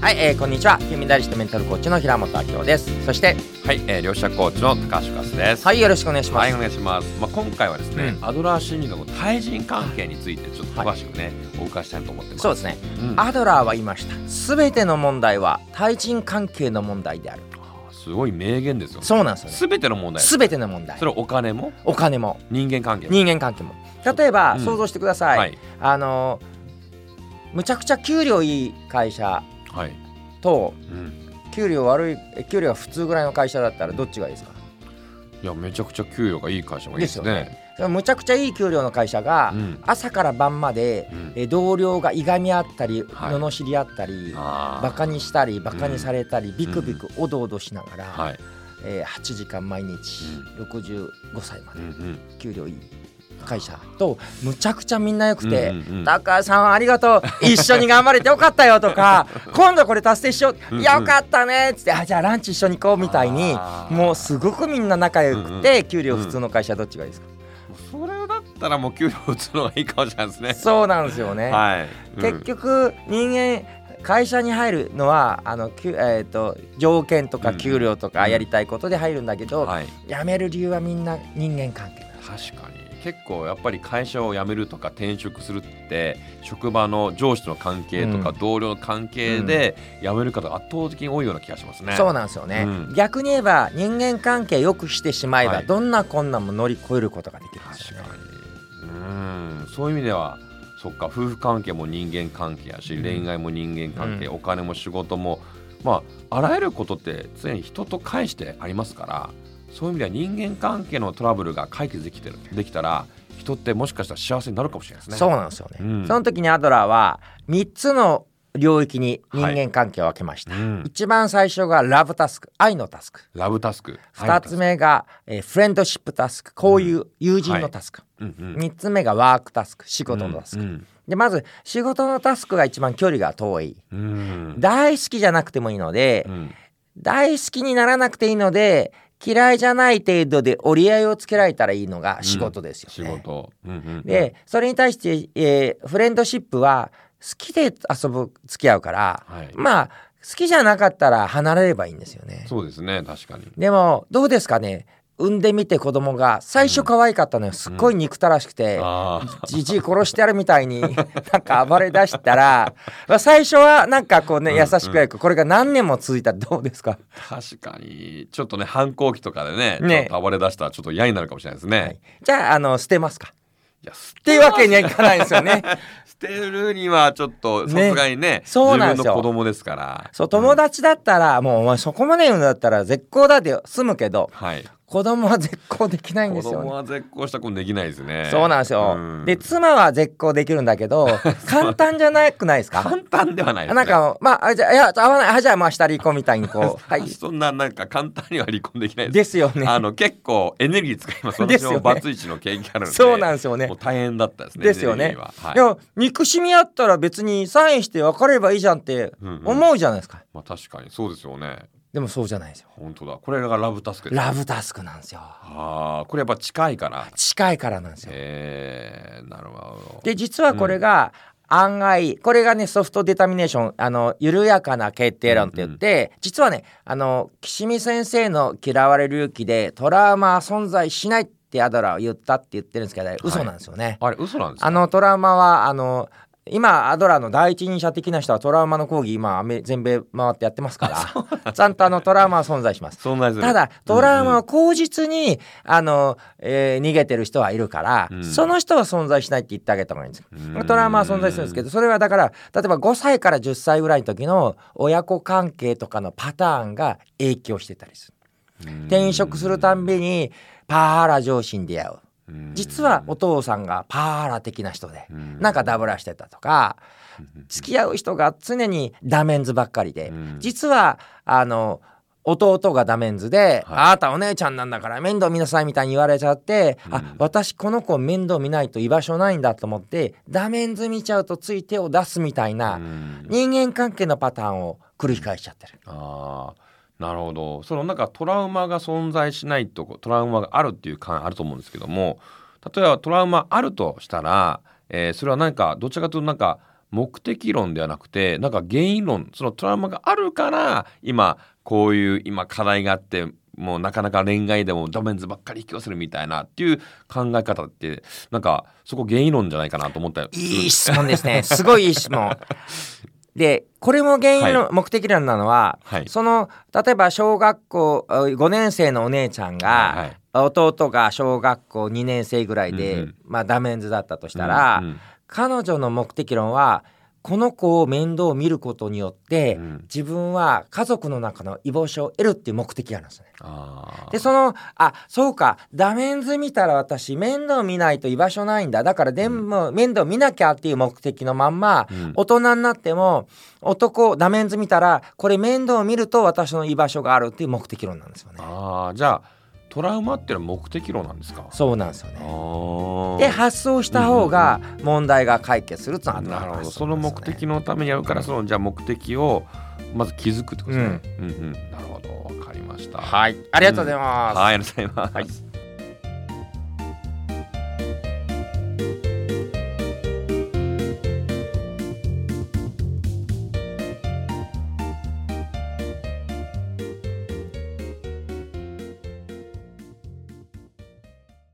はい、えー、こんにちは。金メダリストメンタルコーチの平本明夫です。そして、はい、えー、両者コーチの高橋和です。はい、よろしくお願いします。はい、お願いします。まあ、今回はですね、うんアドラー心理学の対人関係についてちょっと詳しくね、お伺いしたいと思ってます。そうですね。うんアドラーは言いました。すべての問題は対人関係の問題である。すごい名言ですよ。そうなんですよね。すべての問題。すべての問題そ。れはお金も？お金も人間関係も？人間関係も。例えば、うん想像してください。はい。あのむちゃくちゃ給料いい会社はい。とうん。給料悪いえ給料が普通ぐらいの会社だったらどっちがいいですか？いや、めちゃくちゃ給料がいい会社がいいですね。ですよむちゃくちゃいい給料の会社が、うん。朝から晩まで、うんえ同僚がいがみ合ったり、はい罵り合ったりバカにしたりバカにされたり、ビクビクおどおどしながら、はい。えー8時間毎日、65歳まで。給料いい会社とむちゃくちゃみんなよくて、うんうんうん。高橋さんありがとう。一緒に頑張れてよかったよとか 今度これ達成しよう、うんうん。よかったねっつってあじゃあランチ一緒に行こうみたいにもうすごくみんな仲良くて、うん給料普通の会社どっちがいいですか、それだったらもう給料打つのがいいかもしれないですね。そうなんですよね、はい。うん。結局人間会社に入るのはあの、えー、と条件とかうん給料とかやりたいことで入るんだけど、はい。辞める理由はみんな人間関係確かに。結構やっぱり会社を辞めるとか転職するって職場の上司との関係とかうん。同僚の関係で辞める方が圧倒的に多いような気がしますね。そうなんですよね、うん。逆に言えば人間関係良くしてしまえば、はい。どんな困難も乗り越えることができるんですよね。確かに。うん。そういう意味ではそっか夫婦関係も人間関係やし、うん。恋愛も人間関係、うん。お金も仕事もまああらゆることって常に人と返してありますからそういう意味では人間関係のトラブルが解決できてるできたら人ってもしかしたら幸せになるかもしれないですね。そうなんですよね、うん。その時にアドラーは3つの領域に人間関係を分けました、うん。一番最初がラブタスク愛のタスク。ラブタスク。2つ目が、えーフレンドシップタスク。こういう友人のタスク、うんうん。3つ目がワークタスク仕事のタスク、うん。でまず仕事のタスクが一番距離が遠い。うん。大好きじゃなくてもいいので、うん。大好きにならなくていいので嫌いじゃない程度で折り合いをつけられたらいいのが仕事ですよ仕ね。事、うんうんうん。でそれに対して、えーフレンドシップは好きで遊ぶ付き合うから、はい。まあ好きじゃなかったら離れればいいんですよね。そうですね確かに。でもどうですかね？産んでみて子供が最初可愛かったのよ。すっごい憎たらしくて。じじい殺してやるみたいに なんか暴れ出したら、まあ、最初はなんかこうねうん優しくやるこれが何年も続いたらどうですか、確かに。ちょっとね反抗期とかでねね。暴れ出したらちょっと嫌になるかもしれないですね、はい。じゃああの捨てますか？いや捨っていうわけにはいかないですよね。捨てるにはちょっとさねすがにねそうなんですよ。自分の子供ですから。そう友達だったら、もうお前そこまで言うんだったら絶好だで済むけどはい子供は絶好できないん子ですよね。供は絶好したことできないですね。そうなんですよ。うん。で妻は絶好できるんだけど 簡単じゃなくないですか？簡単ではないですね。なんかまああじゃあいや合わないあじゃあまあ下で行こうみたいにこう。はい。そんななんか簡単には離婚できないですよね。あの結構エネルギー使います私もバツイチの経験あるんで。そうなんですよね。もう大変だったですねですよね。は。はい。いや憎しみあったら別にサインして別れればいいじゃんってうんうん。思うじゃないですか。まあ確かにそうですよねでもそうじゃないですよ。本当だこれがラブタスクラブタスクなんですよ。ああこれやっぱ近いから近いからなんですよ。えー、なるほどで実はこれが案外これがねソフトデタミネーションあの緩やかな決定論って言って、実はねあの岸見先生の「嫌われる勇気」でトラウマは存在しないってアドラーは言ったって言ってるんですけど、嘘なんですよね。あれ嘘なんですか？あのトラウマはあの今アドラーの第一人者的な人はトラウマの講義今全米回ってやってますからちゃんとあのトラウマは存在します。存在する。ただトラウマは口実に、あの、えー逃げてる人はいるから、うん。その人は存在しないって言ってあげた方がいいんですトラウマは存在するんですけどそれはだから例えば5歳から10歳ぐらいの時の親子関係とかのパターンが影響してたりする。うん。転職するたんびにパワハラ上司に出会う。うん実はお父さんがパワハラ的な人でうん。なんかダブらしてたとか付き合う人が常にダメンズばっかりでうん。実はあの弟がダメンズで、はい。あなたお姉ちゃんなんだから面倒見なさいみたいに言われちゃって、うん。あ私この子面倒見ないと居場所ないんだと思ってダメンズ見ちゃうとつい手を出すみたいな、うん。人間関係のパターンを繰り返しちゃってる。ああなるほど。そのなんかトラウマが存在しないとトラウマがあるっていう感あると思うんですけども例えばトラウマあるとしたら、えーそれは何かどちらかというとなんか目的論ではなくてなんか原因論そのトラウマがあるから今こういう今課題があってもうなかなか恋愛でもダメンズばっかり引き寄せるみたいなっていう考え方ってなんかそこ原因論じゃないかなと思ったよいい質問ですね。すごいいい質問 でこれも原因の目的論なのは、はい。その例えば小学校5年生のお姉ちゃんが、はい弟が小学校2年生ぐらいで、うんうん。まあ、ダメンズだったとしたら、うんうん。彼女の目的論はこの子を面倒を見ることによって、うん。自分は家族の中の居場所を得るっていう目的があるんですね。でそのあそうかダメンズ見たら私面倒見ないと居場所ないんだ。だからでも、面倒見なきゃっていう目的のまんま、うん。大人になっても男ダメンズ見たらこれ面倒を見ると私の居場所があるっていう目的論なんですよね。あー。じゃあトラウマっていうのは目的論なんですか？そうなんですよね。で発想した方が問題が解決するっていうのがなるほど。発その目的のためにやるからそのじゃあ目的をまず気づくってことですね、うん。うんなるほど。わかりました。はい。ありがとうございます。はいありがとうございます